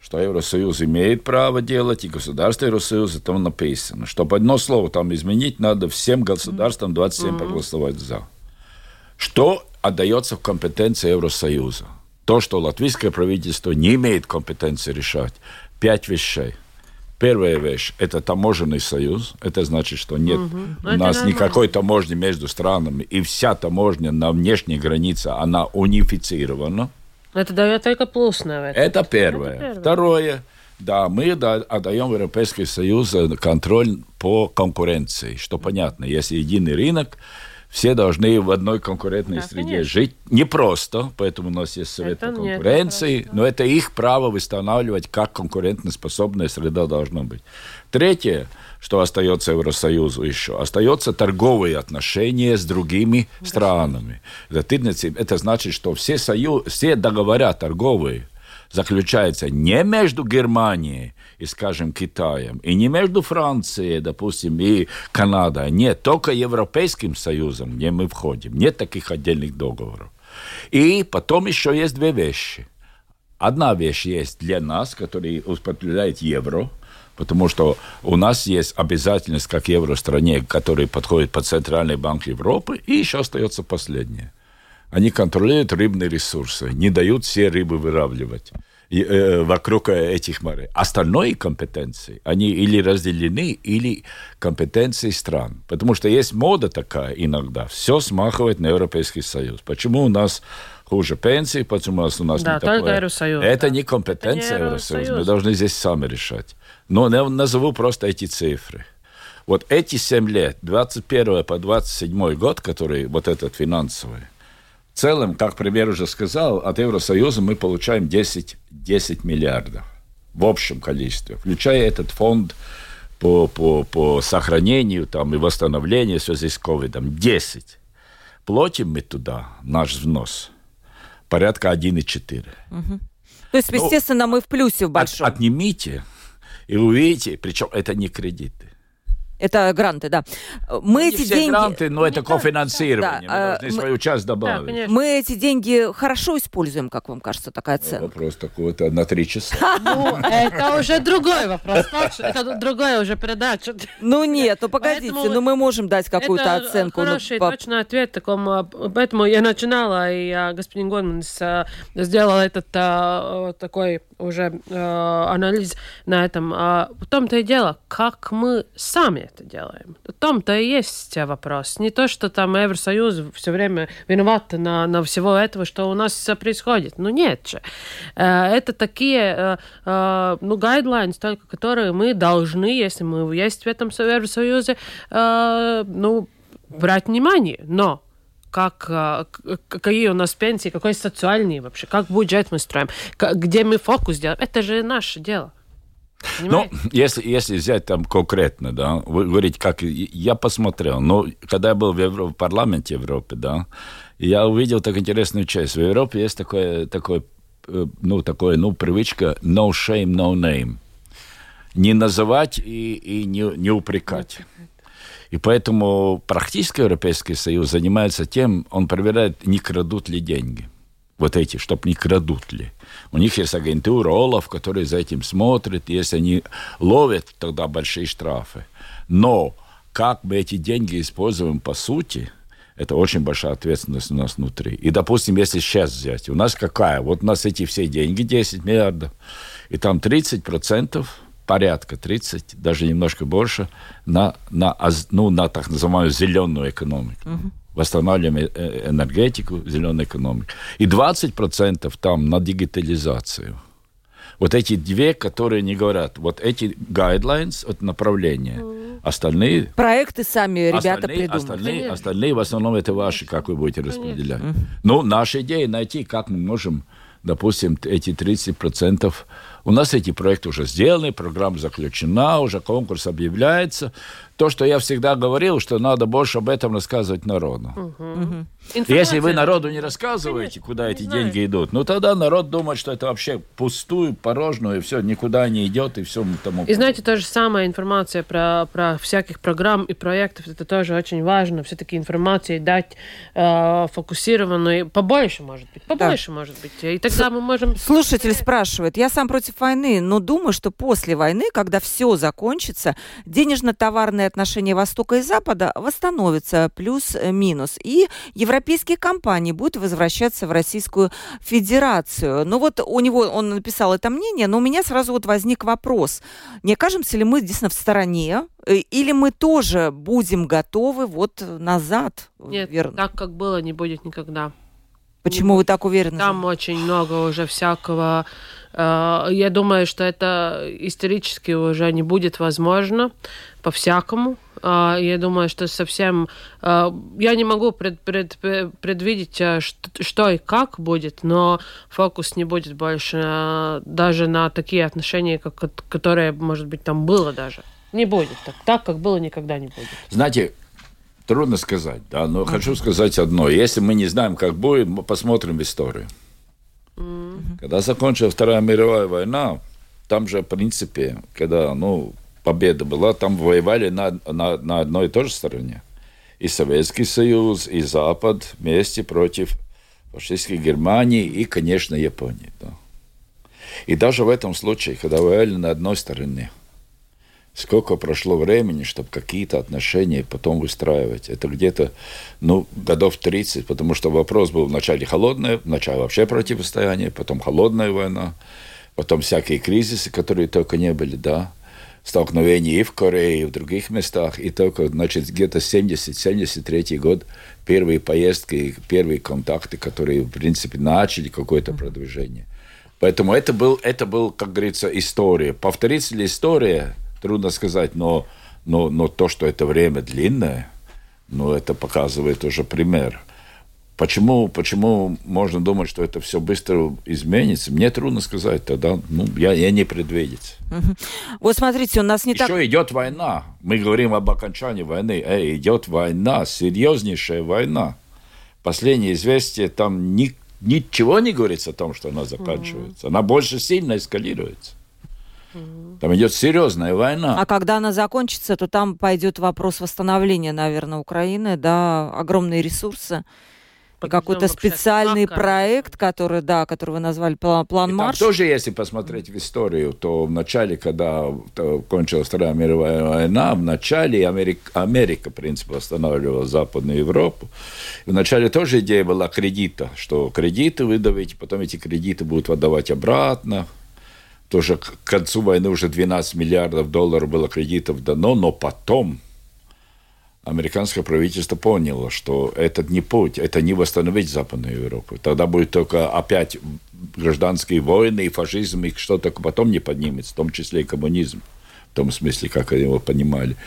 что Евросоюз имеет право делать, и государство Евросоюза там написано. Чтобы одно слово там изменить, надо всем государствам 27 mm-hmm. проголосовать за. Что отдается в компетенции Евросоюза? То, что латвийское правительство не имеет компетенции решать. Пять вещей. Первая вещь – это таможенный союз. Это значит, что нет угу. у нас никакой таможни между странами, и вся таможня на внешней границе, она унифицирована. Это дает только плюс, наверное. Это первое. Это первое. Второе. Да, мы отдаем в Европейский Союз контроль по конкуренции, что понятно. Если единый рынок, все должны в одной конкурентной да, среде конечно. жить. Непросто, поэтому у нас есть Совет это по конкуренции, нет, но это их право восстанавливать, как конкурентоспособная среда должна быть. Третье, что остается Евросоюзу еще, остается торговые отношения с другими да. странами. Это, это значит, что все, союз, все договора торговые заключаются не между Германией и, скажем, Китаем, и не между Францией, допустим, и Канадой. Нет, только Европейским Союзом, где мы входим. Нет таких отдельных договоров. И потом еще есть две вещи. одна вещь есть для нас, который употребляет евро, потому что у нас есть обязательность, как евростране, который подходит под Центральный банк Европы, и еще остается последнее. Они контролируют рыбные ресурсы, не дают все рыбы выравливать э, вокруг этих морей. Остальные компетенции, они или разделены, или компетенции стран. Потому что есть мода такая иногда. Все смахивает на Европейский Союз. Почему у нас хуже пенсии, почему у нас, у нас да, не такое? Евросоюз. Это да. не компетенция Это Евросоюза. Мы должны здесь сами решать. Но я назову просто эти цифры. Вот эти 7 лет, 21 по 27 год, который вот этот финансовый, в целом, как пример уже сказал, от Евросоюза мы получаем 10, 10 миллиардов в общем количестве, включая этот фонд по, по, по сохранению там, и восстановлению в связи с ковидом. 10. Платим мы туда наш взнос порядка 1,4. То есть, Ну, естественно, мы в плюсе в От- большом. отнимите, и увидите, причем это не кредиты. Это гранты, да. Мы Не эти все деньги... гранты, но это кофинансирование. Да, мы должны э, мы- свою часть Да, добавить. конечно. Мы эти деньги хорошо используем, как вам кажется, такая оценка? Вопрос такой-то на три часа. Ну, это уже другой вопрос. Это другая уже передача. Ну нет, ну погодите, Поэтому ну мы можем дать какую-то оценку. ну, хороший, точный ответ такому. а, Поэтому я начинала, и а, господин Гонманс а, сделал этот такой уже а, анализ на этом. А в том-то и дело, как мы сами это делаем. В том-то и есть вопрос. Не то, что там Евросоюз все время виноват на, на всего этого, что у нас происходит. Ну нет же. Э, Это такие, э, э, ну, guidelines, только которые мы должны, если мы есть в этом Евросоюзе, э, ну, брать внимание. Но как, к- какие у нас пенсии, какой социальный вообще, как бюджет мы строим, где мы фокус делаем, это же наше дело. Ну, Понимаете? если, если взять там конкретно, да, вы говорите, как я посмотрел, но когда я был в, Евро- в парламенте Европы, да, я увидел так интересную часть. В Европе есть такое, такое, э, ну, такое, ну, привычка no shame, no name. Не называть и, и не, не упрекать. И поэтому практически Европейский Союз занимается тем, он проверяет, не крадут ли деньги. Вот эти, чтобы не крадут ли. У них есть агентура ОЛАФ, которая за этим смотрит. Если они ловят, тогда большие штрафы. Но как мы эти деньги используем по сути, это очень большая ответственность у нас внутри. И, допустим, если сейчас взять, у нас какая? Вот у нас эти все деньги, 10 миллиардов, и там 30%, порядка 30, даже немножко больше, на, на, ну, на так называемую зеленую экономику. Восстанавливаем э- э- энергетику, зеленую экономику. И 20% там на дигитализацию. Вот эти две, которые не говорят, вот эти guidelines, вот направления, остальные Проекты сами ребята остальные, придумали. остальные, остальные в основном это ваши, как вы будете распределять. Ну, наша идея найти, как мы можем, допустим, эти 30%. У нас эти проекты уже сделаны, программа заключена, уже конкурс объявляется. То, что я всегда говорил, что надо больше об этом рассказывать народу. Если вы народу не рассказываете, куда не эти знаю. деньги идут, ну тогда народ думает, что это вообще пустую, порожную, и все, никуда не идет, и все тому. И знаете, то же самое информация про, про всяких программ и проектов, это тоже очень важно. Все-таки информации дать э, фокусированную, побольше, может быть, побольше, может быть. И тогда мы можем... Слушатель спрашивает, я сам против войны, но думаю, что после войны, когда все закончится, денежно-товарные отношения Востока и Запада восстановятся плюс-минус. И европейские компании будут возвращаться в Российскую Федерацию. Ну вот у него, он написал это мнение, но у меня сразу вот возник вопрос. Не окажемся ли мы действительно в стороне, э, или мы тоже будем готовы вот назад? Нет, верно? так, как было, не будет никогда. Почему вы так уверены? Там очень много уже всякого. э, Я думаю, что это исторически уже не будет возможно по-всякому. А, Я думаю, что совсем... э, Я не могу пред- пред- предвидеть, э, что что и как будет, но фокус не будет больше э, даже на такие отношения, как, которые, может быть, там было даже. Не будет так. Так, как было, никогда не будет. Знаете, трудно сказать, да, но хочу сказать одно. Если мы не знаем, как будет, мы посмотрим в историю. Когда закончилась Вторая мировая война, там же, в принципе, когда, ну, победа была, там воевали на, на, на одной и той же стороне. И Советский Союз, и Запад вместе против фашистской Германии и, конечно, Японии. Да. И даже в этом случае, когда воевали на одной стороне, сколько прошло времени, чтобы какие-то отношения потом выстраивать. Это где-то, ну, годов 30, потому что вопрос был вначале холодное, вначале вообще противостояние, потом холодная война, потом всякие кризисы, которые только не были, да, столкновения и в Корее, и в других местах, и только, значит, где-то 70-73 год первые поездки, первые контакты, которые, в принципе, начали какое-то продвижение. Поэтому это был, это был, как говорится, история. Повторится ли история, трудно сказать, но, но, но то, что это время длинное, ну, это показывает уже пример. Почему, почему можно думать, что это все быстро изменится? Мне трудно сказать тогда. Ну, я, я не предвидеть. Угу. Вот смотрите, у нас не Еще так... идет война. Мы говорим об окончании войны. Эй, идет война, серьезнейшая война. Последнее известие, там ни, ничего не говорится о том, что она заканчивается. Она больше сильно эскалируется. Там идет серьезная война. А когда она закончится, то там пойдет вопрос восстановления, наверное, Украины, да, огромные ресурсы. И какой-то специальный проект, который, да, который вы назвали план, план И там Марш. тоже, если посмотреть в историю, то в начале, когда кончилась Вторая мировая война, в начале Америка, Америка в принципе, восстанавливала Западную Европу. В начале тоже идея была кредита, что кредиты выдавить, потом эти кредиты будут отдавать обратно. Тоже к концу войны уже 12 миллиардов долларов было кредитов дано, но потом американское правительство поняло, что этот не путь, это не восстановить Западную Европу. Тогда будет только опять гражданские войны и фашизм, и что только потом не поднимется, в том числе и коммунизм. В том смысле, как они его понимали.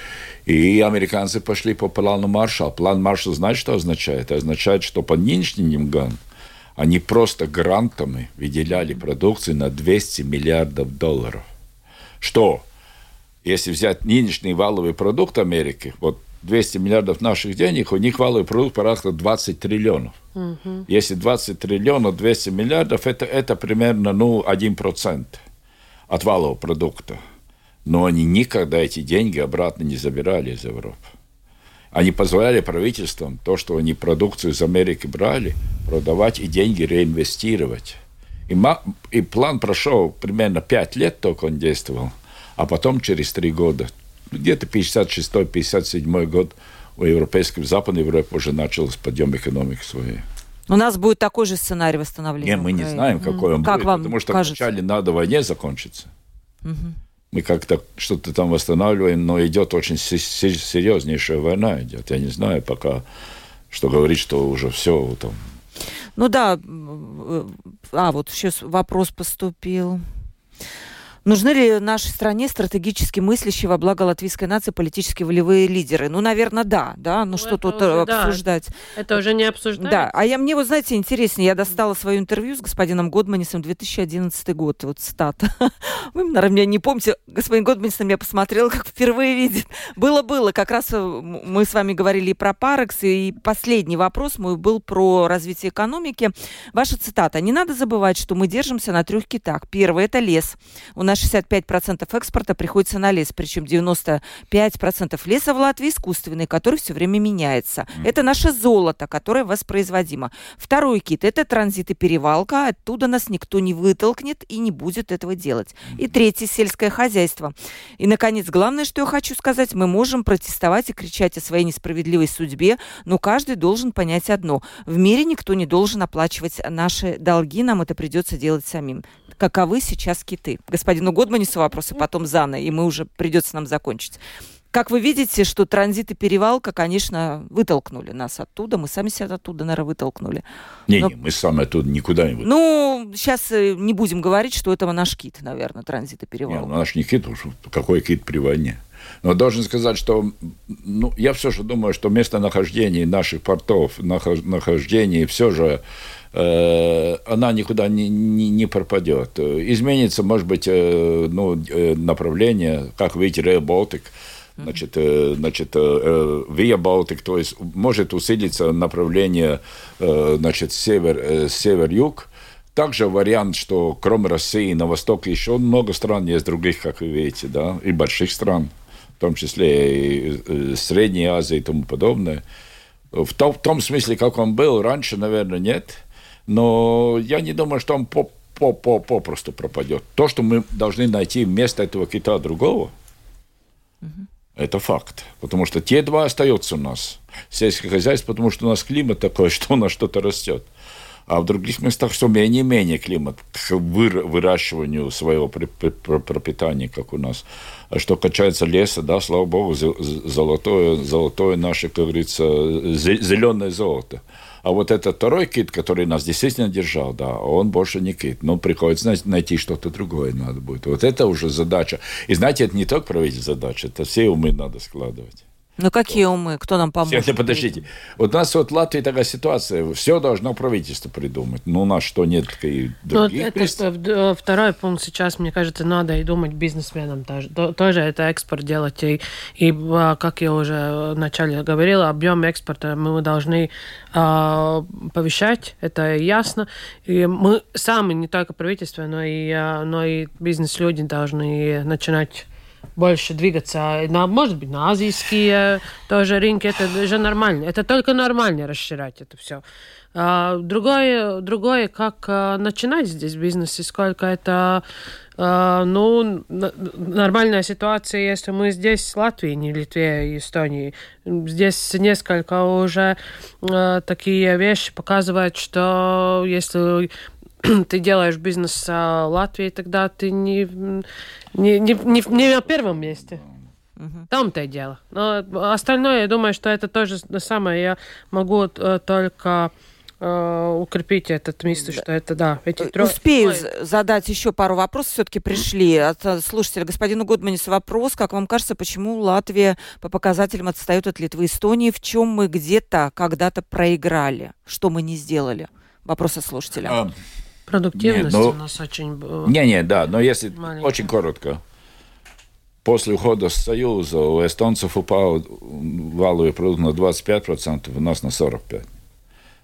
И американцы пошли по плану Маршалла. План Маршалла, знаете, что означает? Это означает, что по нынешним годам они просто грантами выделяли продукцию на 200 миллиардов долларов. Что? Если взять нынешний валовый продукт Америки, вот 200 миллиардов наших денег, у них валовый продукт порядка 20 триллионов. Угу. Если 20 триллионов, 200 миллиардов, это, это примерно ну, 1% от валового продукта. Но они никогда эти деньги обратно не забирали из Европы. Они позволяли правительствам то, что они продукцию из Америки брали, продавать и деньги реинвестировать. И, и план прошел примерно 5 лет, только он действовал, а потом через 3 года где-то 56-57 год у европейской, в Западной Европе уже начался подъем экономики своей. У нас будет такой же сценарий восстановления. Не, мы не знаем, какой он как будет, вам потому что кажется? вначале надо войне закончиться. Угу. Мы как-то что-то там восстанавливаем, но идет очень серьезнейшая война идет. Я не знаю пока, что говорить, что уже все там. Ну да, а вот сейчас вопрос поступил. Нужны ли нашей стране стратегически мыслящие во благо латвийской нации политические волевые лидеры? Ну, наверное, да, да. Ну, ну что тут уже, обсуждать? Да. Это уже не обсуждается. Да. А я мне, вот знаете, интереснее, я достала свое интервью с господином Годманисом 2011 год, вот стата. Вы, наверное, меня не помните, господин Годманис на меня посмотрел, как впервые видит. Было-было, как раз э, мы с вами говорили и про Парекс, и последний вопрос мой был про развитие экономики. Ваша цитата. «Не надо забывать, что мы держимся на трех китах. Первый – это лес. У нас 65% экспорта приходится на лес, причем 95% леса в Латвии искусственный, который все время меняется. Mm. Это наше золото, которое воспроизводимо. Второй кит – это транзит и перевалка, оттуда нас никто не вытолкнет и не будет этого делать. И третий – сельское хозяйство. И, наконец, главное, что я хочу сказать, мы можем протестовать и кричать о своей несправедливой судьбе, но каждый должен понять одно. В мире никто не должен оплачивать наши долги, нам это придется делать самим. Каковы сейчас киты? Господину Годманису вопросы, потом Зана, и мы уже придется нам закончить. Как вы видите, что транзит и перевалка, конечно, вытолкнули нас оттуда. Мы сами себя оттуда, наверное, вытолкнули. Не, Но... не мы сами оттуда никуда не вытолкнули. Ну, сейчас не будем говорить, что это наш кит, наверное, транзит и перевалка. Не, ну, наш не кит, какой кит при войне? Но должен сказать, что ну, я все же думаю, что местонахождение наших портов, нахождение все же э, она никуда не, не, не пропадет. Изменится, может быть, э, ну, направление, как видите, Rail Baltic, значит, э, значит, э, Via Baltic, то есть может усилиться направление, э, значит, север, север-юг, также вариант, что кроме России на восток еще много стран есть других, как вы видите, да, и больших стран, в том числе и Средней Азии и тому подобное. В том, в том смысле, как он был раньше, наверное, нет. Но я не думаю, что он по по, по, попросту пропадет. То, что мы должны найти вместо этого кита другого, угу. это факт. Потому что те два остаются у нас. Сельское хозяйство, потому что у нас климат такой, что у нас что-то растет. А в других местах что менее-менее климат к выращиванию своего пропитания, как у нас. А что касается леса, да, слава богу, золотое, золотое наше, как говорится, зеленое золото. А вот этот второй кит, который нас действительно держал, да, он больше не кит. Но приходится найти что-то другое надо будет. Вот это уже задача. И знаете, это не только правительство задача, это все умы надо складывать. Ну какие умы? Кто нам поможет? Все, подождите. Вот у нас вот в Латвии такая ситуация. Все должно правительство придумать. Ну, у нас что, нет и ну, других ну, это, Второй пункт сейчас, мне кажется, надо и думать бизнесменам тоже. Тоже это экспорт делать. И, и а, как я уже вначале говорила, объем экспорта мы должны э, повышать. Это ясно. И мы сами, не только правительство, но и, а, но и бизнес-люди должны начинать больше двигаться, на, может быть, на азийские тоже рынки, это же нормально. Это только нормально расширять это все. А, другое, другое, как а, начинать здесь бизнес и сколько это а, ну, нормальная ситуация, если мы здесь, в Латвии, не Литве и Эстонии. Здесь несколько уже а, такие вещи показывают, что если ты делаешь бизнес в Латвии, тогда ты не, не, не, не, не на первом месте. Там-то и дело. Но остальное, я думаю, что это тоже самое. Я могу э, только э, укрепить этот мысль, что это да. Эти трое... Успею Ой. задать еще пару вопросов. Все-таки пришли от э, слушателя господину Гудманис вопрос. Как вам кажется, почему Латвия по показателям отстает от Литвы и Эстонии? В чем мы где-то когда-то проиграли? Что мы не сделали? Вопрос от слушателя. А, Продуктивность не, ну, у нас очень... Не-не, да, но если маленькая. очень коротко. После ухода с Союза у эстонцев упал валовый продукт на 25%, у нас на 45%.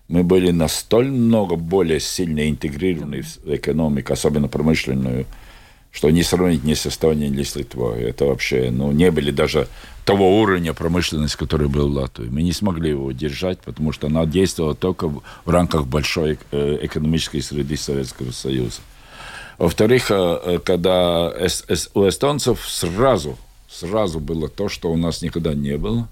Мы были настолько много более сильно интегрированы в экономику, особенно промышленную, что не сравнить ни с Эстонией, ни с Литвой. Это вообще, ну, не были даже того уровня промышленности, который был в Латвии. Мы не смогли его удержать, потому что она действовала только в рамках большой э, экономической среды Советского Союза. Во-вторых, э, э, когда у эстонцев сразу, сразу было то, что у нас никогда не было.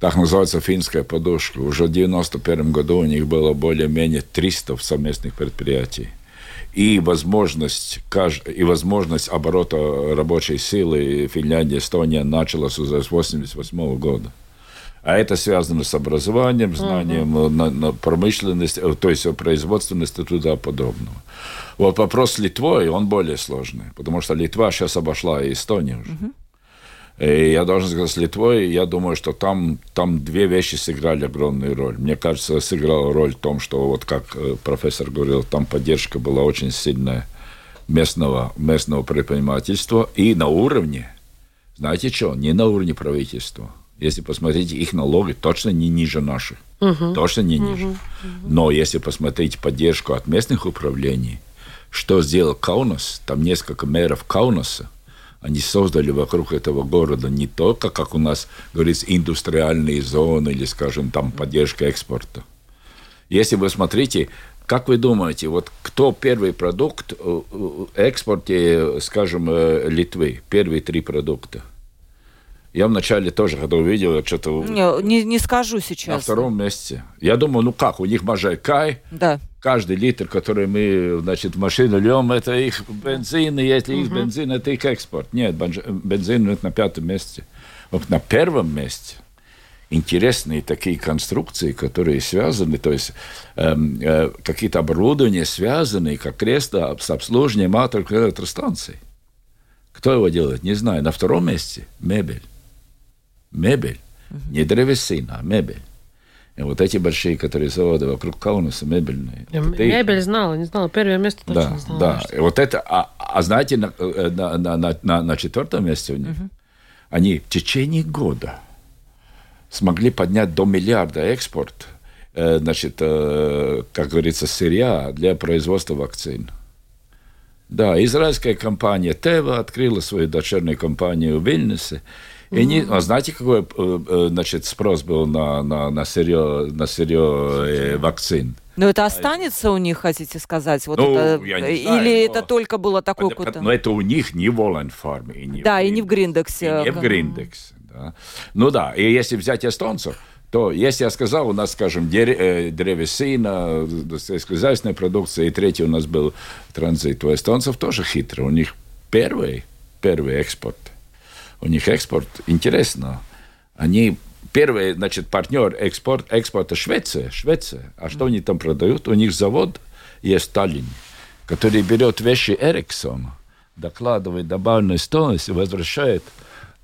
Так называется финская подушка. Уже в 1991 году у них было более-менее 300 совместных предприятий и возможность, и возможность оборота рабочей силы Финляндия, Эстония началась уже с 1988 года. А это связано с образованием, знанием, uh-huh. на, на промышленность, э, то есть производственность и туда подобного. Вот вопрос с Литвой, он более сложный, потому что Литва сейчас обошла Эстонию уже. Uh-huh. И я должен сказать, с Литвой, я думаю, что там, там две вещи сыграли огромную роль. Мне кажется, сыграла роль в том, что, вот как э, профессор говорил, там поддержка была очень сильная местного, местного предпринимательства и на уровне, знаете что, не на уровне правительства. Если посмотреть, их налоги точно не ниже наших. Uh-huh. Точно не ниже. Uh-huh. Но если посмотреть поддержку от местных управлений, что сделал Каунас, там несколько мэров Каунаса, они создали вокруг этого города не только, как у нас говорится, индустриальные зоны или, скажем, там поддержка экспорта. Если вы смотрите, как вы думаете, вот кто первый продукт в экспорте, скажем, э, Литвы, первые три продукта? Я вначале тоже, когда увидел, что-то... Не, не, не скажу сейчас. На втором месте. Я думаю, ну как, у них Можайкай. Да каждый литр, который мы, значит, в машину льем, это их бензин, и если их бензин, это их экспорт. Нет, бензин это на пятом месте. Вот на первом месте интересные такие конструкции, которые связаны, то есть э, э, какие-то оборудования связанные, как кресло с обслуживанием атомных электростанций. Кто его делает? Не знаю. На втором месте мебель. Мебель. Uh-huh. Не древесина, а мебель. Вот эти большие, которые заводы вокруг Каунаса, мебельные. Я мебель знала, не знала. Первое место точно да, не знала. Да, и вот это, а, а знаете, на, э, на, на, на, на четвертом месте у них, угу. они в течение года смогли поднять до миллиарда экспорт, э, значит, э, как говорится, сырья для производства вакцин. Да, израильская компания Тева открыла свою дочернюю компанию в Вильнюсе, и не, а знаете, какой э, э, значит, спрос был на, на, на сырье, на сырье э, вакцин? Но это останется у них, хотите сказать? Вот Ну, это, я не знаю, или но- это только было такое какое-то... Но это у них не в Воланфарме. И не Да, и не в Гриндексе. И не в Гриндексе. Да. Ну да, и если взять эстонцев, то, если я сказал, у нас, скажем, древесина, сельскохозяйственная продукция, и третий у нас был транзит. У эстонцев тоже хитро. У них первый, первый экспорт. У них экспорт, интересно, они первый, значит, партнер экспорт, экспорта Швеция, Швеция. А что они там продают? У них завод есть в который берет вещи Эриксон, докладывает добавленную стоимость и возвращает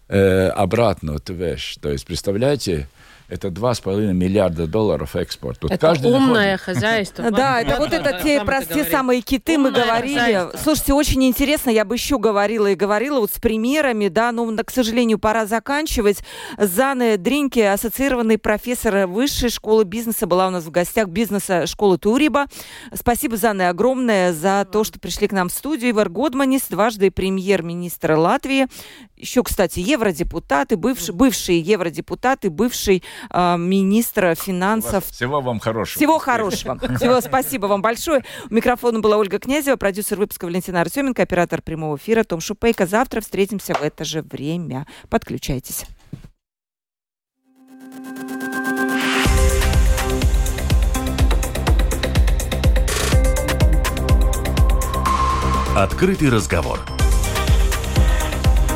э, обратно эту вещь. То есть, представляете, это 2,5 миллиарда долларов экспорт. Тут Это каждый умное находит- хозяйство. Да, это вот это те, Сам про ты те говоришь. самые киты мы говорили. Слушайте, очень интересно, я бы еще говорила и говорила вот с примерами, да, но, к сожалению, пора заканчивать. Зана Дринки, ассоциированный профессор Высшей школы бизнеса, была у нас в гостях бизнеса школы Туриба. Спасибо, Зана, огромное за то, что пришли к нам в студию. Ивар Годманис, дважды премьер-министр Латвии. Еще, кстати, евродепутаты, бывший, бывший евродепутат и бывший э, министр финансов Всего вам хорошего. всего хорошего. Всего спасибо вам большое. У микрофона была Ольга Князева, продюсер выпуска Валентина Артеменко, оператор прямого эфира Том Шупейко. Завтра встретимся в это же время. Подключайтесь. Открытый разговор.